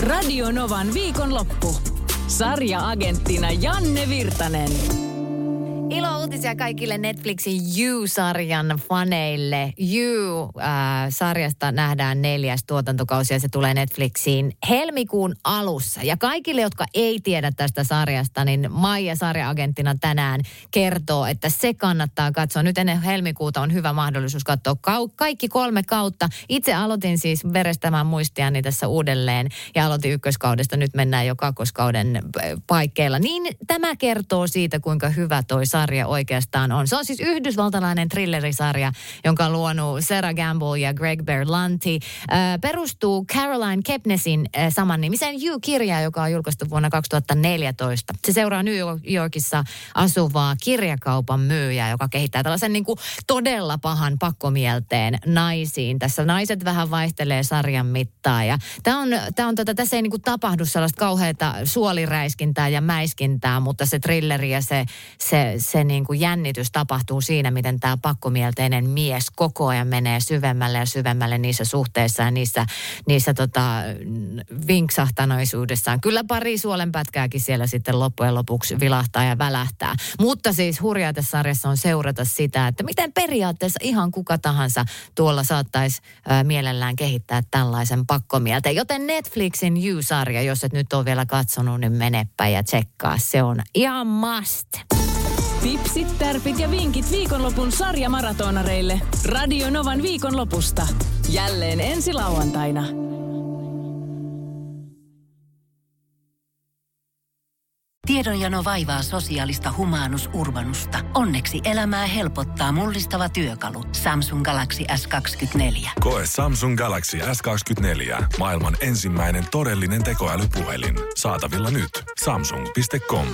Radio Novan viikonloppu. Sarja-agenttina Janne Virtanen. Ilo uutisia kaikille Netflixin You-sarjan faneille. You-sarjasta nähdään neljäs tuotantokausi ja se tulee Netflixiin helmikuun alussa. Ja kaikille, jotka ei tiedä tästä sarjasta, niin Maija sarja-agenttina tänään kertoo, että se kannattaa katsoa. Nyt ennen helmikuuta on hyvä mahdollisuus katsoa kau- kaikki kolme kautta. Itse aloitin siis verestämään muistiani tässä uudelleen ja aloitin ykköskaudesta. Nyt mennään jo kakkoskauden paikkeilla. Niin tämä kertoo siitä, kuinka hyvä toi sarja oikeastaan on. Se on siis yhdysvaltalainen thrillerisarja, jonka on luonut Sarah Gamble ja Greg Berlanti. Äh, perustuu Caroline Kepnesin äh, samannimiseen You-kirjaan, joka on julkaistu vuonna 2014. Se seuraa New Yorkissa asuvaa kirjakaupan myyjää, joka kehittää tällaisen niin kuin todella pahan pakkomielteen naisiin. Tässä naiset vähän vaihtelee sarjan mittaa ja tämä on, tää on tätä, tässä ei niin kuin tapahdu sellaista kauheata suoliräiskintää ja mäiskintää, mutta se thrilleri ja se, se niin kuin jännitys tapahtuu siinä, miten tämä pakkomielteinen mies koko ajan menee syvemmälle ja syvemmälle niissä suhteissa ja niissä, niissä tota, vinksahtanoisuudessaan. Kyllä pari suolenpätkääkin siellä sitten loppujen lopuksi vilahtaa ja välähtää. Mutta siis hurjaa tässä sarjassa on seurata sitä, että miten periaatteessa ihan kuka tahansa tuolla saattaisi mielellään kehittää tällaisen pakkomielteen. Joten Netflixin You-sarja, jos et nyt ole vielä katsonut, niin menepä ja tsekkaa. Se on ihan must. Tipsit, tärpit ja vinkit viikonlopun sarjamaratonareille. Radio Novan viikonlopusta. Jälleen ensi lauantaina. Tiedonjano vaivaa sosiaalista humanus urbanusta. Onneksi elämää helpottaa mullistava työkalu. Samsung Galaxy S24. Koe Samsung Galaxy S24. Maailman ensimmäinen todellinen tekoälypuhelin. Saatavilla nyt. Samsung.com.